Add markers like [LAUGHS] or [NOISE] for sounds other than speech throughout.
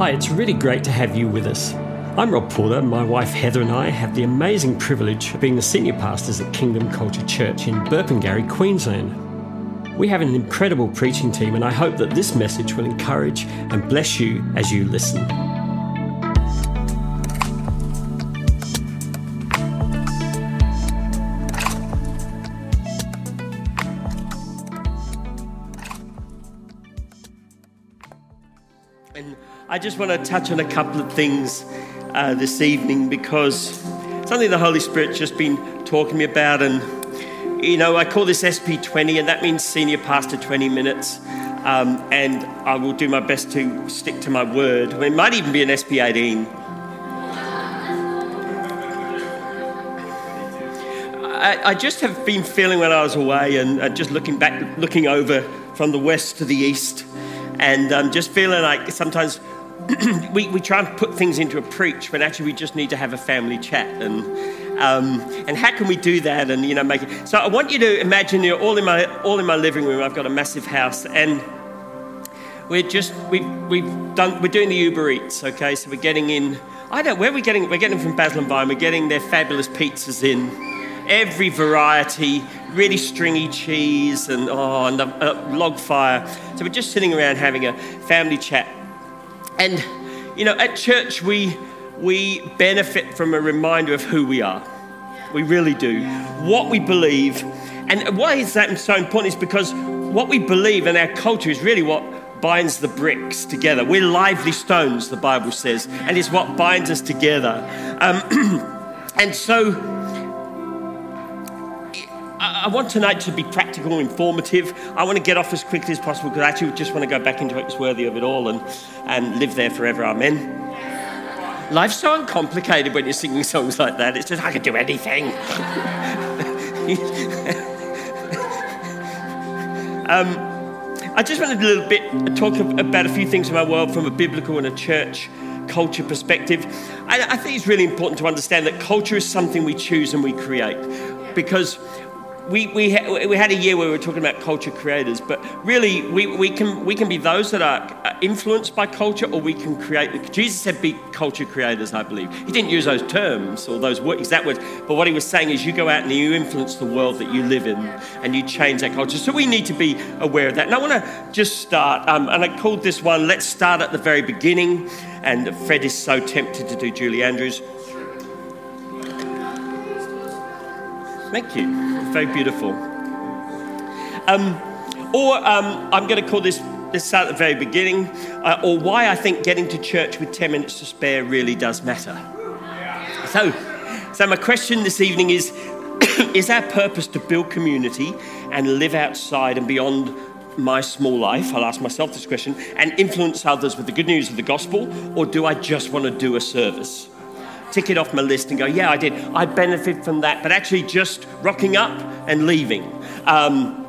Hi, it's really great to have you with us. I'm Rob Porter. My wife Heather and I have the amazing privilege of being the senior pastors at Kingdom Culture Church in Burpengary, Queensland. We have an incredible preaching team, and I hope that this message will encourage and bless you as you listen. Just want to touch on a couple of things uh, this evening because something the Holy Spirit's just been talking to me about. And, you know, I call this SP20, and that means Senior Pastor 20 Minutes. Um, and I will do my best to stick to my word. It might even be an SP18. I, I just have been feeling when I was away and uh, just looking back, looking over from the west to the east, and um, just feeling like sometimes [CLEARS THROAT] we, we try and put things into a preach when actually we just need to have a family chat and um, and how can we do that and you know make it so I want you to imagine you're all in my all in my living room. I've got a massive house and we're just we've we've done we're doing the Uber Eats okay? So we're getting in I don't where are we getting we're getting from Basil and Vine we're getting their fabulous pizzas in. Every variety really stringy cheese and oh and a, a log fire. So we're just sitting around having a family chat and, you know, at church, we, we benefit from a reminder of who we are. We really do. What we believe. And why is that so important is because what we believe in our culture is really what binds the bricks together. We're lively stones, the Bible says, and it's what binds us together. Um, [CLEARS THROAT] and so, I want tonight to be practical, and informative. I want to get off as quickly as possible because I actually just want to go back into it. It's worthy of it all and, and live there forever. Amen. Life's so uncomplicated when you're singing songs like that. It's just, I could do anything. [LAUGHS] um, I just wanted a little bit talk about a few things in my world from a biblical and a church culture perspective. I, I think it's really important to understand that culture is something we choose and we create because we, we, ha- we had a year where we were talking about culture creators, but really we, we, can, we can be those that are influenced by culture or we can create. Jesus said, be culture creators, I believe. He didn't use those terms or those exact words, but what he was saying is you go out and you influence the world that you live in and you change that culture. So we need to be aware of that. And I want to just start, um, and I called this one, Let's Start at the Very Beginning. And Fred is so tempted to do Julie Andrews. Thank you. Very beautiful. Um, or um, I'm going to call this, start at the very beginning, uh, or why I think getting to church with 10 minutes to spare really does matter. So, so my question this evening is [COUGHS] Is our purpose to build community and live outside and beyond my small life? I'll ask myself this question and influence others with the good news of the gospel, or do I just want to do a service? Tick it off my list and go, yeah, I did. I benefit from that. But actually, just rocking up and leaving. Um,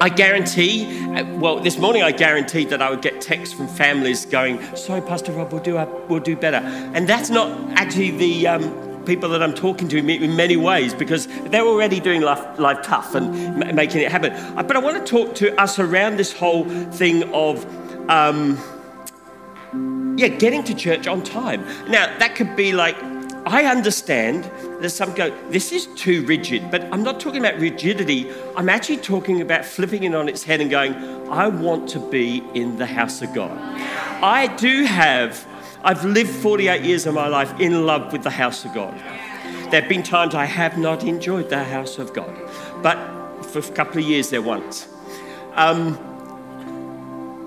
I guarantee, uh, well, this morning I guaranteed that I would get texts from families going, sorry, Pastor Rob, we'll do, our, we'll do better. And that's not actually the um, people that I'm talking to in many ways because they're already doing life, life tough and m- making it happen. Uh, but I want to talk to us around this whole thing of, um, yeah, getting to church on time. Now, that could be like I understand that some go, this is too rigid, but I'm not talking about rigidity. I'm actually talking about flipping it on its head and going, I want to be in the house of God. I do have, I've lived 48 years of my life in love with the house of God. There have been times I have not enjoyed the house of God, but for a couple of years there once. Um,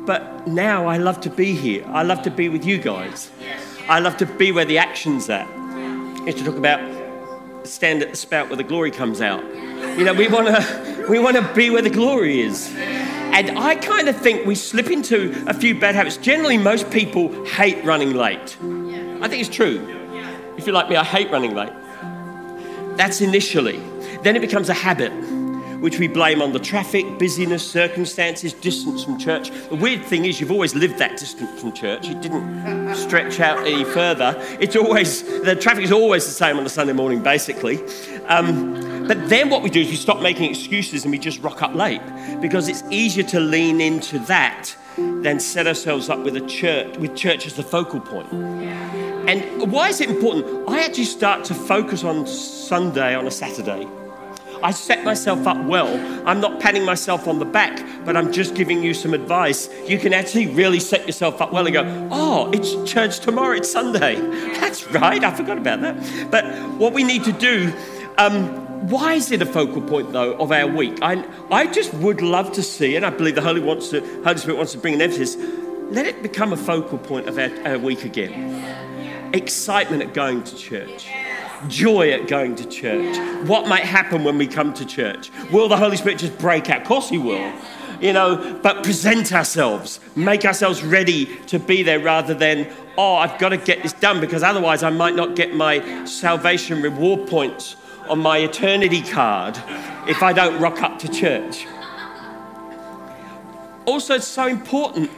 but now I love to be here. I love to be with you guys. I love to be where the action's at used to talk about stand at the spout where the glory comes out. You know, we want to we want to be where the glory is. And I kind of think we slip into a few bad habits. Generally, most people hate running late. I think it's true. If you're like me, I hate running late. That's initially. Then it becomes a habit which we blame on the traffic, busyness, circumstances, distance from church. The weird thing is, you've always lived that distance from church. It didn't stretch out any further. It's always, the traffic is always the same on a Sunday morning, basically. Um, but then what we do is we stop making excuses and we just rock up late because it's easier to lean into that than set ourselves up with a church, with church as the focal point. And why is it important? I actually start to focus on Sunday on a Saturday. I set myself up well. I'm not patting myself on the back, but I'm just giving you some advice. You can actually really set yourself up well and go, oh, it's church tomorrow, it's Sunday. [LAUGHS] That's right, I forgot about that. But what we need to do, um, why is it a focal point though of our week? I, I just would love to see, and I believe the Holy, wants to, Holy Spirit wants to bring an emphasis, let it become a focal point of our, our week again. Excitement at going to church joy at going to church. What might happen when we come to church? Will the Holy Spirit just break out? Of course, He will. You know, but present ourselves, make ourselves ready to be there rather than, oh, I've got to get this done because otherwise I might not get my salvation reward points on my eternity card if I don't rock up to church. Also, it's so important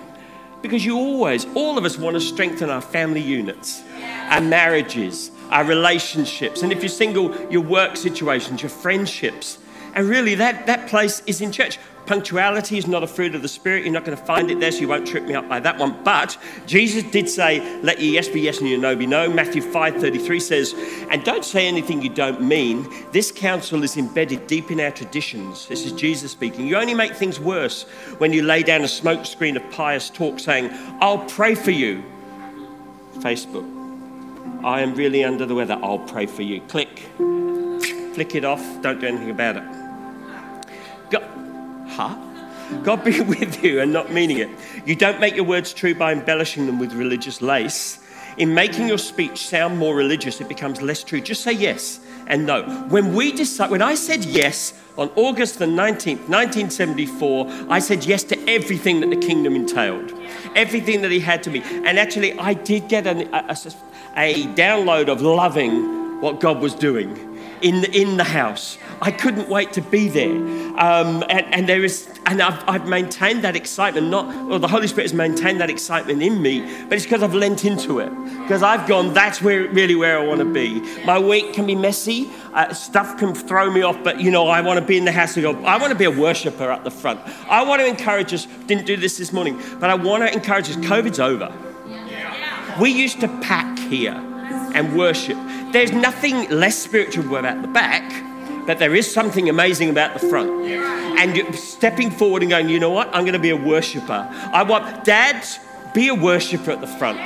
because you always, all of us want to strengthen our family units, our marriages, our relationships. And if you're single, your work situations, your friendships. And really, that, that place is in church. Punctuality is not a fruit of the Spirit. You're not going to find it there, so you won't trip me up by that one. But Jesus did say, Let your yes be yes and your no be no. Matthew 5:33 says, And don't say anything you don't mean. This counsel is embedded deep in our traditions. This is Jesus speaking. You only make things worse when you lay down a smokescreen of pious talk saying, I'll pray for you. Facebook. I am really under the weather. I'll pray for you. Click. Flick it off. Don't do anything about it. God, huh? God be [LAUGHS] with you and not meaning it. You don't make your words true by embellishing them with religious lace. In making your speech sound more religious, it becomes less true. Just say yes and no. When we decide, when I said yes on August the 19th, 1974, I said yes to everything that the kingdom entailed, everything that he had to be. And actually, I did get an, a, a, a download of loving what God was doing in the, in the house. I couldn't wait to be there. Um, and, and there is, and I've, I've maintained that excitement, not, well, the Holy Spirit has maintained that excitement in me, but it's because I've lent into it. Because I've gone, that's where, really where I want to be. My week can be messy, uh, stuff can throw me off, but you know, I want to be in the house of God. I want to be a worshiper at the front. I want to encourage us, didn't do this this morning, but I want to encourage us, COVID's over. We used to pack here and worship. There's nothing less spiritual about the back, but there is something amazing about the front. And stepping forward and going, you know what? I'm going to be a worshiper. I want dads, be a worshiper at the front.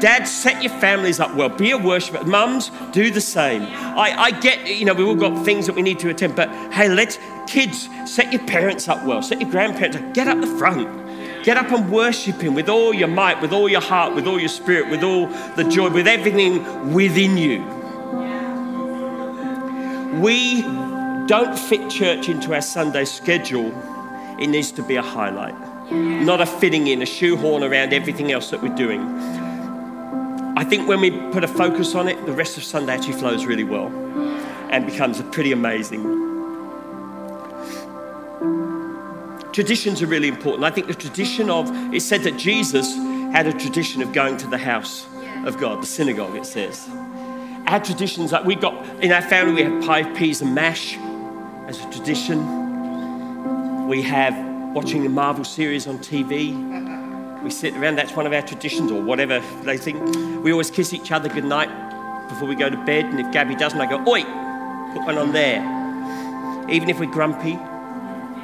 Dads, set your families up well. Be a worshiper. Mums, do the same. I, I get, you know, we've all got things that we need to attend, but hey, let's, kids, set your parents up well. Set your grandparents up. Get up the front. Get up and worship Him with all your might, with all your heart, with all your spirit, with all the joy, with everything within you. We don't fit church into our Sunday schedule, it needs to be a highlight, not a fitting in, a shoehorn around everything else that we're doing. I think when we put a focus on it, the rest of Sunday actually flows really well and becomes a pretty amazing. Traditions are really important. I think the tradition of, it said that Jesus had a tradition of going to the house of God, the synagogue, it says. Our traditions, like we got, in our family, we have pie, peas, and mash as a tradition. We have watching the Marvel series on TV. We sit around, that's one of our traditions, or whatever they think. We always kiss each other goodnight before we go to bed, and if Gabby doesn't, I go, Oi, put one on there. Even if we're grumpy,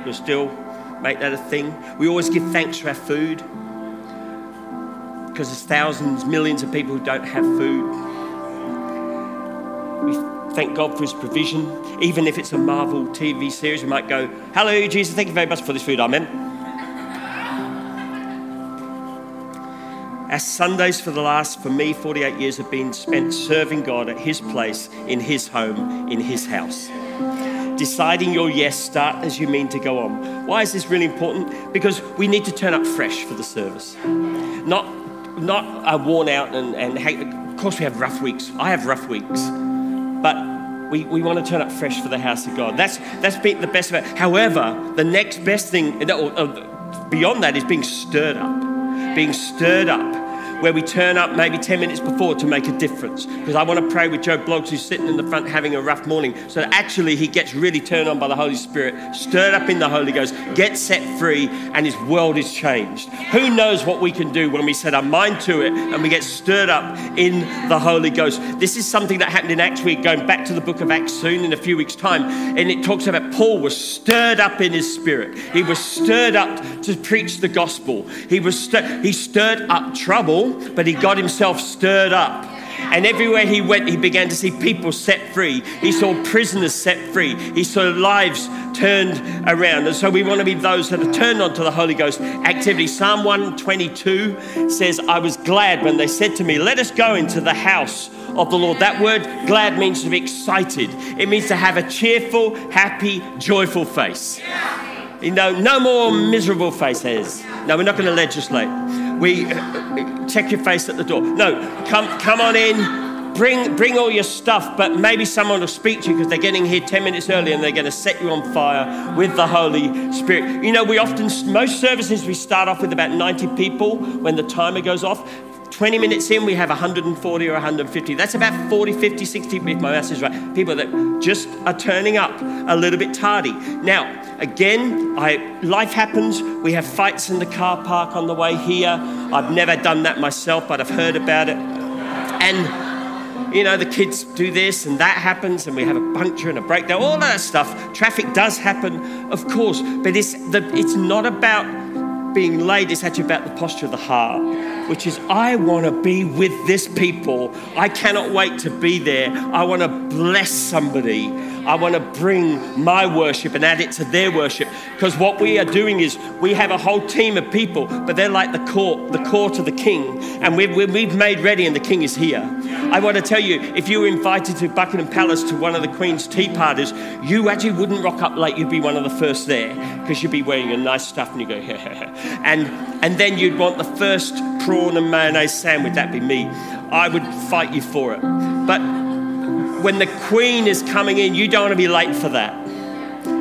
we're still make that a thing. We always give thanks for our food because there's thousands, millions of people who don't have food. We thank God for His provision. Even if it's a Marvel TV series, we might go, Hello, Jesus, thank you very much for this food. Amen. Our Sundays for the last, for me, 48 years have been spent serving God at His place, in His home, in His house deciding your yes start as you mean to go on. Why is this really important? Because we need to turn up fresh for the service. Not, not uh, worn out and, and of course we have rough weeks. I have rough weeks. But we, we want to turn up fresh for the house of God. That's, that's been the best of it. However, the next best thing beyond that is being stirred up. Being stirred up where we turn up maybe 10 minutes before to make a difference. Because I want to pray with Joe Bloggs, who's sitting in the front having a rough morning. So that actually he gets really turned on by the Holy Spirit, stirred up in the Holy Ghost, gets set free, and his world is changed. Who knows what we can do when we set our mind to it and we get stirred up in the Holy Ghost? This is something that happened in Acts week, going back to the book of Acts soon in a few weeks' time. And it talks about Paul was stirred up in his spirit. He was stirred up to preach the gospel. He was stir- he stirred up trouble, but he got himself stirred up. And everywhere he went, he began to see people set free. He saw prisoners set free. He saw lives turned around. And so we want to be those that are turned on to the Holy Ghost activity. Psalm 122 says, I was glad when they said to me, Let us go into the house of the Lord. That word glad means to be excited, it means to have a cheerful, happy, joyful face. You know, no more miserable faces. No, we're not going to legislate. We uh, uh, check your face at the door. No, come, come on in. Bring, bring all your stuff, but maybe someone will speak to you because they're getting here 10 minutes early and they're going to set you on fire with the Holy Spirit. You know, we often, most services, we start off with about 90 people when the timer goes off. 20 minutes in, we have 140 or 150. That's about 40, 50, 60, if my math is right, people that just are turning up a little bit tardy. Now, again, I, life happens. We have fights in the car park on the way here. I've never done that myself, but I've heard about it. And, you know, the kids do this and that happens, and we have a puncture and a breakdown, all that stuff. Traffic does happen, of course, but it's, the, it's not about being laid is actually about the posture of the heart, which is I want to be with this people. I cannot wait to be there. I want to bless somebody. I want to bring my worship and add it to their worship. Because what we are doing is we have a whole team of people, but they're like the court, the court of the king. And we've, we've made ready, and the king is here. I want to tell you, if you were invited to Buckingham Palace to one of the Queen's tea parties, you actually wouldn't rock up late. You'd be one of the first there because you'd be wearing your nice stuff and you go, [LAUGHS] and, and then you'd want the first prawn and mayonnaise sandwich. That'd be me. I would fight you for it. But when the Queen is coming in, you don't want to be late for that.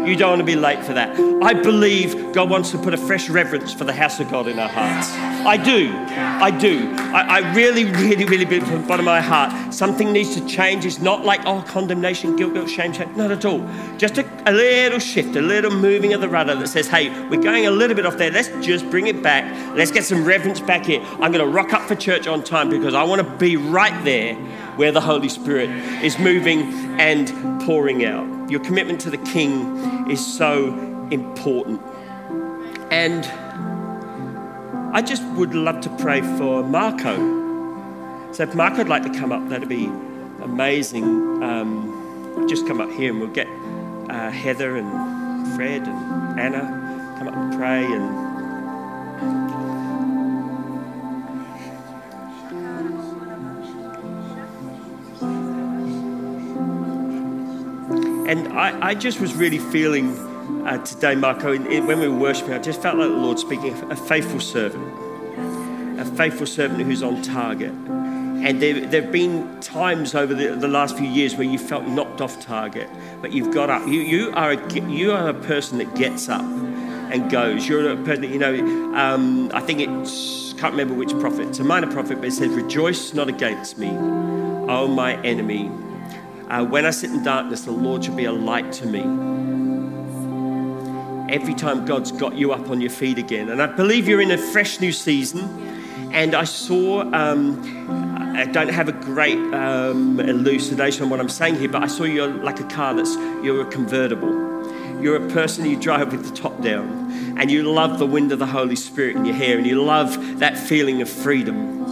You don't want to be late for that. I believe God wants to put a fresh reverence for the house of God in our hearts. I do. I do. I, I really, really, really believe from the bottom of my heart something needs to change. It's not like, oh, condemnation, guilt, guilt, shame, shame. Not at all. Just a, a little shift, a little moving of the rudder that says, hey, we're going a little bit off there. Let's just bring it back. Let's get some reverence back here. I'm going to rock up for church on time because I want to be right there where the Holy Spirit is moving and pouring out. Your commitment to the King is so important. And I just would love to pray for Marco. So if Marco would like to come up, that'd be amazing. Um, just come up here and we'll get uh, Heather and Fred and Anna come up and pray and And I, I just was really feeling uh, today, Marco, in, in, when we were worshiping, I just felt like the Lord speaking a faithful servant, a faithful servant who's on target. And there, there have been times over the, the last few years where you felt knocked off target, but you've got up. You, you, are, a, you are a person that gets up and goes. You're a person that, you know, um, I think it's, can't remember which prophet, it's a minor prophet, but it says, Rejoice not against me, O my enemy uh, when I sit in darkness, the Lord shall be a light to me. Every time God's got you up on your feet again. And I believe you're in a fresh new season. And I saw, um, I don't have a great um, elucidation on what I'm saying here, but I saw you're like a car that's, you're a convertible. You're a person you drive with the top down, and you love the wind of the Holy Spirit in your hair, and you love that feeling of freedom.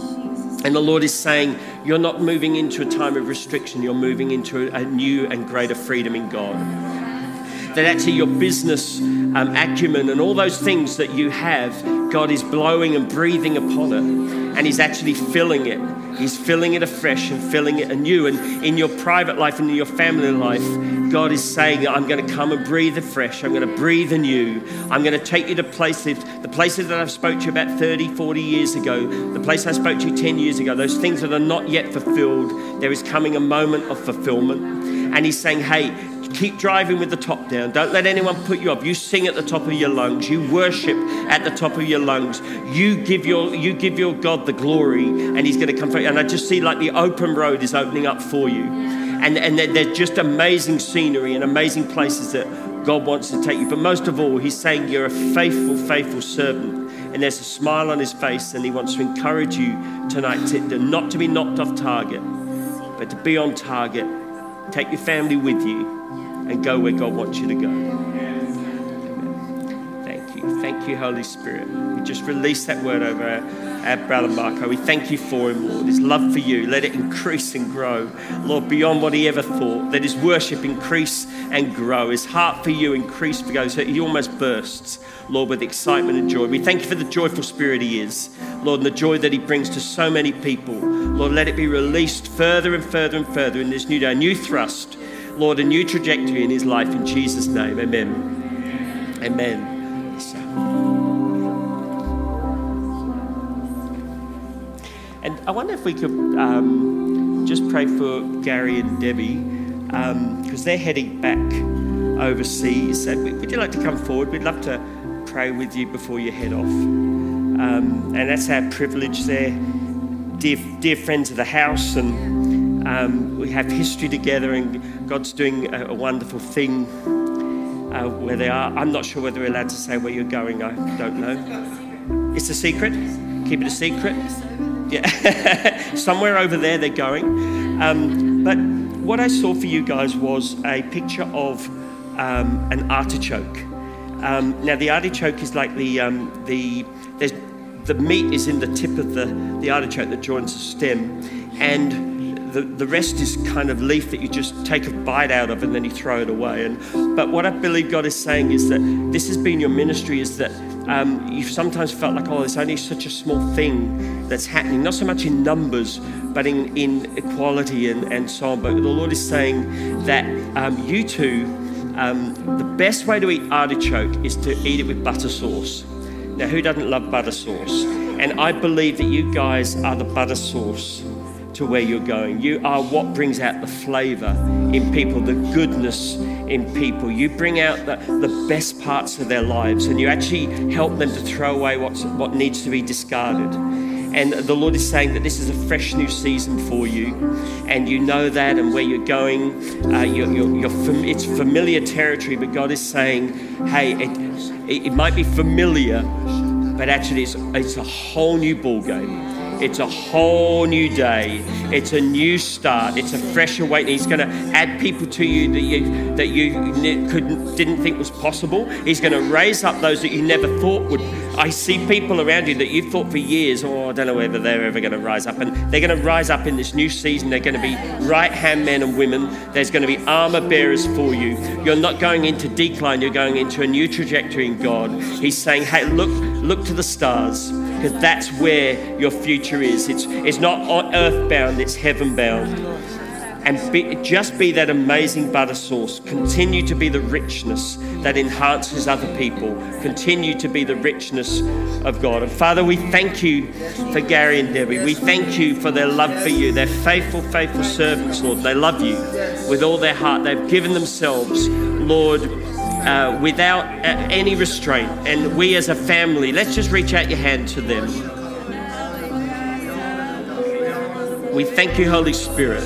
And the Lord is saying, You're not moving into a time of restriction, you're moving into a new and greater freedom in God. That actually your business um, acumen and all those things that you have, God is blowing and breathing upon it. And He's actually filling it. He's filling it afresh and filling it anew. And in your private life and in your family life, God is saying, I'm going to come and breathe afresh. I'm going to breathe anew. I'm going to take you to places, the places that I've spoke to you about 30, 40 years ago, the place I spoke to you 10 years ago, those things that are not yet fulfilled, there is coming a moment of fulfillment. And He's saying, hey, keep driving with the top down. Don't let anyone put you up. You sing at the top of your lungs. You worship at the top of your lungs. You give your, you give your God the glory, and He's going to come for you. And I just see like the open road is opening up for you. And, and they're just amazing scenery and amazing places that God wants to take you. But most of all, He's saying you're a faithful, faithful servant. And there's a smile on His face, and He wants to encourage you tonight to, to not to be knocked off target, but to be on target. Take your family with you and go where God wants you to go. Thank you. Holy Spirit. We just release that word over our, brother Marco. We thank you for him, Lord. His love for you, let it increase and grow. Lord, beyond what he ever thought. Let his worship increase and grow. His heart for you increase. So he almost bursts, Lord, with excitement and joy. We thank you for the joyful spirit he is, Lord, and the joy that he brings to so many people. Lord, let it be released further and further and further in this new day, a new thrust Lord, a new trajectory in his life in Jesus' name. Amen. Amen. I wonder if we could um, just pray for Gary and Debbie because um, they're heading back overseas. And would you like to come forward? We'd love to pray with you before you head off. Um, and that's our privilege. They're dear, dear friends of the house and um, we have history together, and God's doing a, a wonderful thing uh, where they are. I'm not sure whether we're allowed to say where you're going. I don't know. It's a secret. Keep it a secret. Yeah, [LAUGHS] somewhere over there they're going. Um, but what I saw for you guys was a picture of um, an artichoke. Um, now the artichoke is like the um, the the meat is in the tip of the the artichoke that joins the stem, and the, the rest is kind of leaf that you just take a bite out of and then you throw it away. And but what I believe God is saying is that this has been your ministry is that um, you've sometimes felt like, oh, it's only such a small thing that's happening, not so much in numbers, but in, in equality and, and so on. But the Lord is saying that um, you two, um, the best way to eat artichoke is to eat it with butter sauce. Now, who doesn't love butter sauce? And I believe that you guys are the butter sauce to where you're going. You are what brings out the flavor in people, the goodness in people. You bring out the, the best parts of their lives and you actually help them to throw away what's, what needs to be discarded. And the Lord is saying that this is a fresh new season for you, and you know that, and where you're going, uh, you're, you're, you're fam- it's familiar territory. But God is saying, "Hey, it, it might be familiar, but actually, it's, it's a whole new ball game." It's a whole new day. It's a new start. It's a fresh awakening. He's going to add people to you that you that you couldn't didn't think was possible. He's going to raise up those that you never thought would. I see people around you that you thought for years, oh, I don't know whether they're ever going to rise up, and they're going to rise up in this new season. They're going to be right hand men and women. There's going to be armor bearers for you. You're not going into decline. You're going into a new trajectory in God. He's saying, hey, look, look to the stars because that's where your future is. It's, it's not earthbound, it's heaven bound. And be, just be that amazing butter sauce. Continue to be the richness that enhances other people. Continue to be the richness of God. And Father, we thank you for Gary and Debbie. We thank you for their love for you. They're faithful, faithful servants, Lord. They love you with all their heart. They've given themselves, Lord, uh, without uh, any restraint. And we as a family, let's just reach out your hand to them. We thank you, Holy Spirit.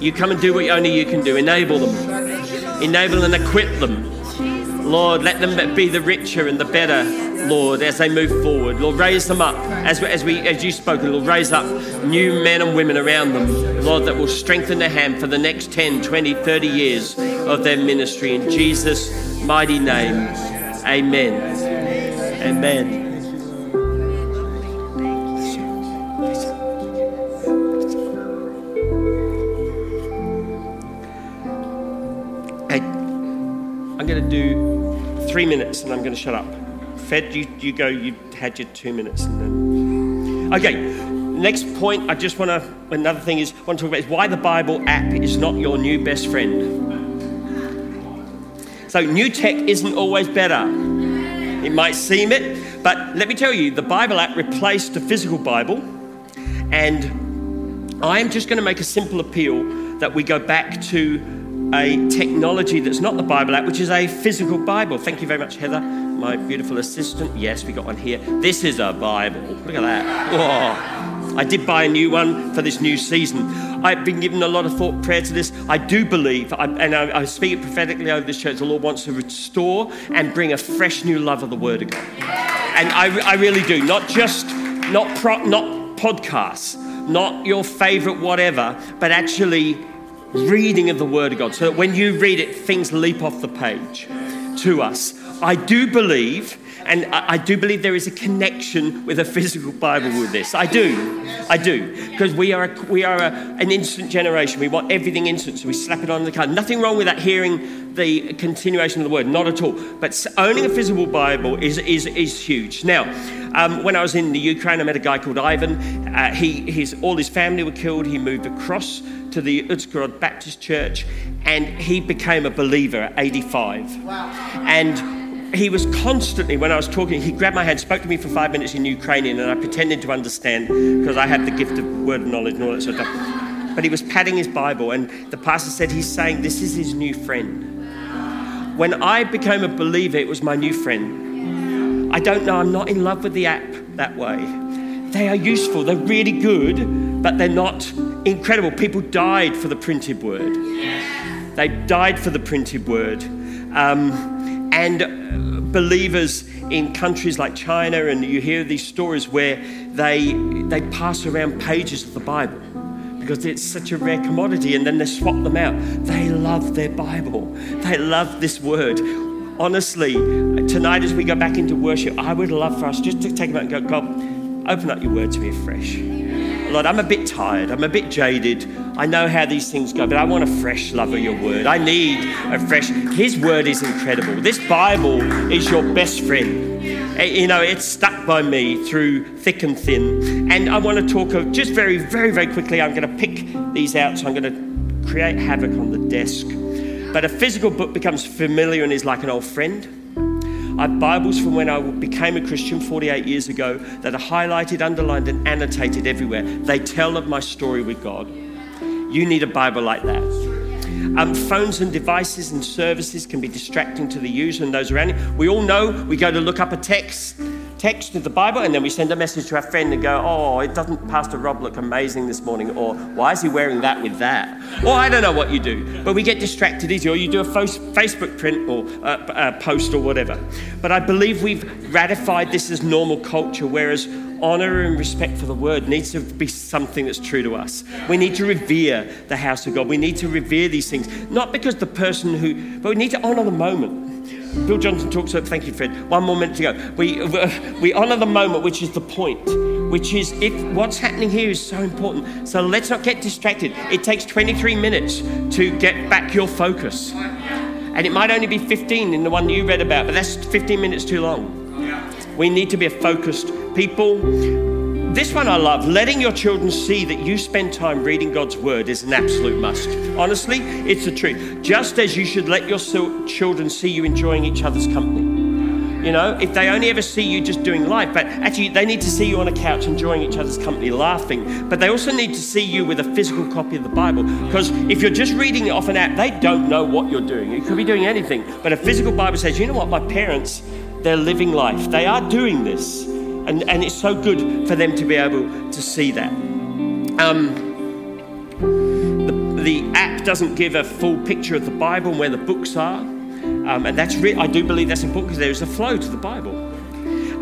You come and do what only you can do. Enable them, enable and equip them. Lord, let them be the richer and the better, Lord, as they move forward. Lord, raise them up as, as we as you spoken. Lord, raise up new men and women around them, Lord, that will strengthen their hand for the next 10, 20, 30 years of their ministry. In Jesus' mighty name, amen. Amen. I'm going to do three minutes and I'm going to shut up. Fred, you, you go, you had your two minutes. And then... Okay, next point I just want to, another thing is, I want to talk about is why the Bible app is not your new best friend. So, new tech isn't always better. It might seem it, but let me tell you, the Bible app replaced the physical Bible, and I am just going to make a simple appeal that we go back to a technology that's not the Bible app, which is a physical Bible. Thank you very much, Heather, my beautiful assistant. Yes, we got one here. This is a Bible. Look at that. Whoa. I did buy a new one for this new season. I've been given a lot of thought, prayer to this. I do believe, I, and I, I speak prophetically over this church, the Lord wants to restore and bring a fresh new love of the Word of God. And I, I really do. Not just, not, pro, not podcasts, not your favorite whatever, but actually reading of the Word of God, so that when you read it, things leap off the page to us. I do believe, and I do believe there is a connection with a physical Bible with this. I do, I do, because we are a, we are a, an instant generation. We want everything instant, so we slap it on the card. Nothing wrong with that. Hearing the continuation of the word, not at all. But owning a physical Bible is is is huge. Now. Um, when I was in the Ukraine, I met a guy called Ivan. Uh, he, his, all his family were killed. He moved across to the Uzhgorod Baptist Church, and he became a believer at 85. Wow. And he was constantly, when I was talking, he grabbed my hand, spoke to me for five minutes in Ukrainian, and I pretended to understand because I had the gift of word knowledge and all that sort of stuff. But he was patting his Bible, and the pastor said he's saying this is his new friend. When I became a believer, it was my new friend. I don't know, I'm not in love with the app that way. They are useful, they're really good, but they're not incredible. People died for the printed word. They died for the printed word. Um, and uh, believers in countries like China, and you hear these stories where they, they pass around pages of the Bible because it's such a rare commodity, and then they swap them out. They love their Bible, they love this word. Honestly, tonight as we go back into worship, I would love for us just to take a moment and go, God, open up your word to me afresh. Lord, I'm a bit tired. I'm a bit jaded. I know how these things go, but I want a fresh love of your word. I need a fresh. His word is incredible. This Bible is your best friend. Eh, you know, it's stuck by me through thick and thin. And I want to talk of just very, very, very quickly. I'm going to pick these out, so I'm going to create havoc on the desk. But a physical book becomes familiar and is like an old friend. I have Bibles from when I became a Christian 48 years ago that are highlighted, underlined, and annotated everywhere. They tell of my story with God. You need a Bible like that. Um, phones and devices and services can be distracting to the user and those around you. We all know we go to look up a text text of the Bible and then we send a message to our friend and go, oh, it doesn't Pastor Rob look amazing this morning? Or why is he wearing that with that? Or I don't know what you do. But we get distracted easy. Or you do a Facebook print or a, a post or whatever. But I believe we've ratified this as normal culture, whereas honor and respect for the word needs to be something that's true to us. We need to revere the house of God. We need to revere these things, not because the person who, but we need to honor the moment. Bill Johnson talks about, thank you, Fred. One more minute to go. We, we honor the moment, which is the point, which is if what's happening here is so important. So let's not get distracted. It takes 23 minutes to get back your focus. And it might only be 15 in the one you read about, but that's 15 minutes too long. We need to be a focused people this one I love. Letting your children see that you spend time reading God's word is an absolute must. Honestly, it's the truth. Just as you should let your children see you enjoying each other's company. You know, if they only ever see you just doing life, but actually they need to see you on a couch enjoying each other's company, laughing. But they also need to see you with a physical copy of the Bible. Because if you're just reading it off an app, they don't know what you're doing. You could be doing anything. But a physical Bible says, you know what, my parents, they're living life. They are doing this. And, and it's so good for them to be able to see that. Um, the, the app doesn't give a full picture of the Bible and where the books are. Um, and that's re- I do believe that's important because there is a flow to the Bible.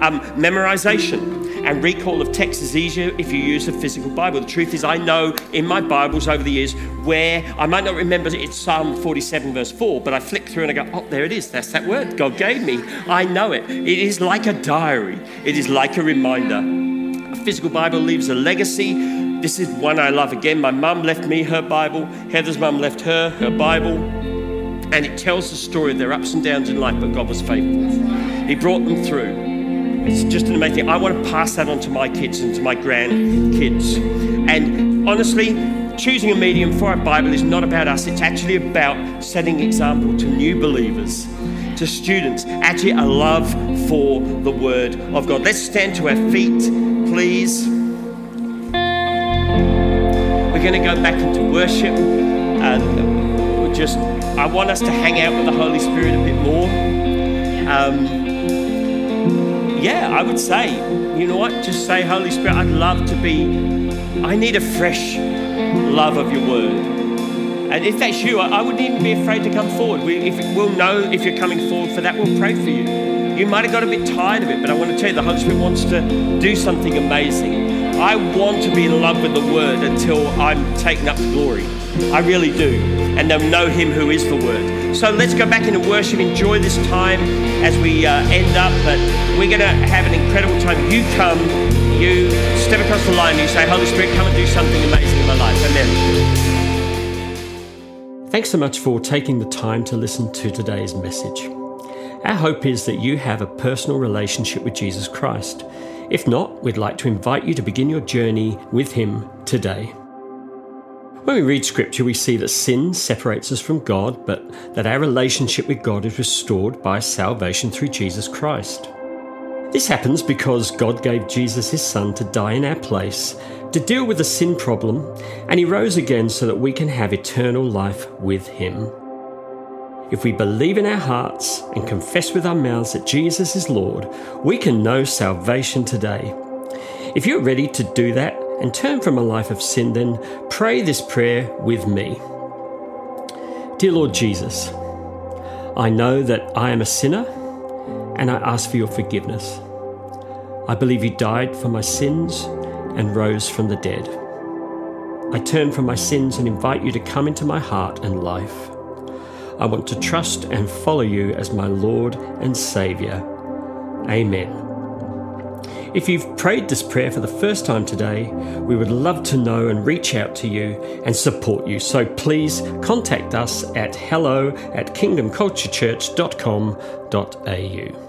Um, memorization and recall of text is easier if you use a physical Bible. The truth is, I know in my Bibles over the years where I might not remember it's Psalm 47, verse 4, but I flick through and I go, oh, there it is. That's that word God gave me. I know it. It is like a diary, it is like a reminder. A physical Bible leaves a legacy. This is one I love again. My mum left me her Bible, Heather's mum left her her Bible. And it tells the story of their ups and downs in life, but God was faithful. He brought them through. It's just an amazing. I want to pass that on to my kids and to my grandkids. And honestly, choosing a medium for our Bible is not about us, it's actually about setting example to new believers, to students, actually a love for the Word of God. Let's stand to our feet, please. We're going to go back into worship. And just, I want us to hang out with the Holy Spirit a bit more. Um, yeah, I would say, you know what? Just say, Holy Spirit, I'd love to be, I need a fresh love of your word. And if that's you, I wouldn't even be afraid to come forward. We, if, we'll know if you're coming forward for that, we'll pray for you. You might have got a bit tired of it, but I want to tell you, the Holy Spirit wants to do something amazing. I want to be in love with the Word until I'm taken up to glory. I really do. And they'll know Him who is the Word. So let's go back into worship, enjoy this time as we uh, end up. But we're going to have an incredible time. You come, you step across the line, and you say, Holy Spirit, come and do something amazing in my life. Amen. Thanks so much for taking the time to listen to today's message. Our hope is that you have a personal relationship with Jesus Christ. If not, we'd like to invite you to begin your journey with Him today. When we read Scripture, we see that sin separates us from God, but that our relationship with God is restored by salvation through Jesus Christ. This happens because God gave Jesus his Son to die in our place, to deal with the sin problem, and he rose again so that we can have eternal life with him. If we believe in our hearts and confess with our mouths that Jesus is Lord, we can know salvation today. If you're ready to do that and turn from a life of sin, then pray this prayer with me. Dear Lord Jesus, I know that I am a sinner and I ask for your forgiveness. I believe you died for my sins and rose from the dead. I turn from my sins and invite you to come into my heart and life. I want to trust and follow you as my Lord and Saviour. Amen. If you've prayed this prayer for the first time today, we would love to know and reach out to you and support you. So please contact us at hello at kingdomculturechurch.com.au.